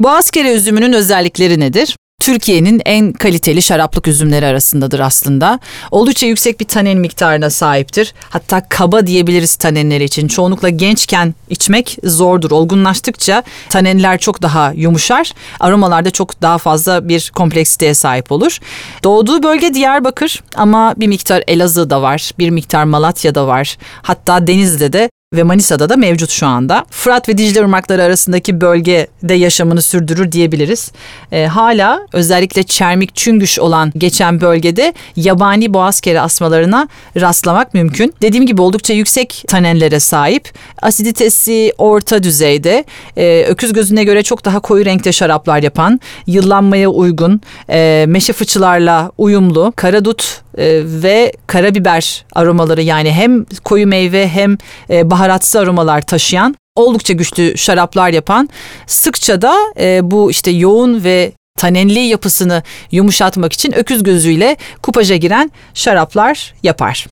Boğazkere üzümünün özellikleri nedir? Türkiye'nin en kaliteli şaraplık üzümleri arasındadır aslında. Oldukça yüksek bir tanin miktarına sahiptir. Hatta kaba diyebiliriz taninleri için. Çoğunlukla gençken içmek zordur. Olgunlaştıkça taninler çok daha yumuşar. Aromalarda çok daha fazla bir kompleksiteye sahip olur. Doğduğu bölge Diyarbakır ama bir miktar Elazığ'da var, bir miktar Malatya'da var. Hatta Denizli'de de ve Manisa'da da mevcut şu anda. Fırat ve Dicle ırmakları arasındaki bölgede yaşamını sürdürür diyebiliriz. E, hala özellikle çermik çüngüş olan geçen bölgede yabani boğazkere asmalarına rastlamak mümkün. Dediğim gibi oldukça yüksek tanenlere sahip. Asiditesi orta düzeyde. E, öküz gözüne göre çok daha koyu renkte şaraplar yapan, yıllanmaya uygun, e, meşe fıçılarla uyumlu, karadut e, ve karabiber aromaları yani hem koyu meyve hem e, baharatsı aromalar taşıyan oldukça güçlü şaraplar yapan sıkça da e, bu işte yoğun ve tanenli yapısını yumuşatmak için öküz gözüyle kupaja giren şaraplar yapar.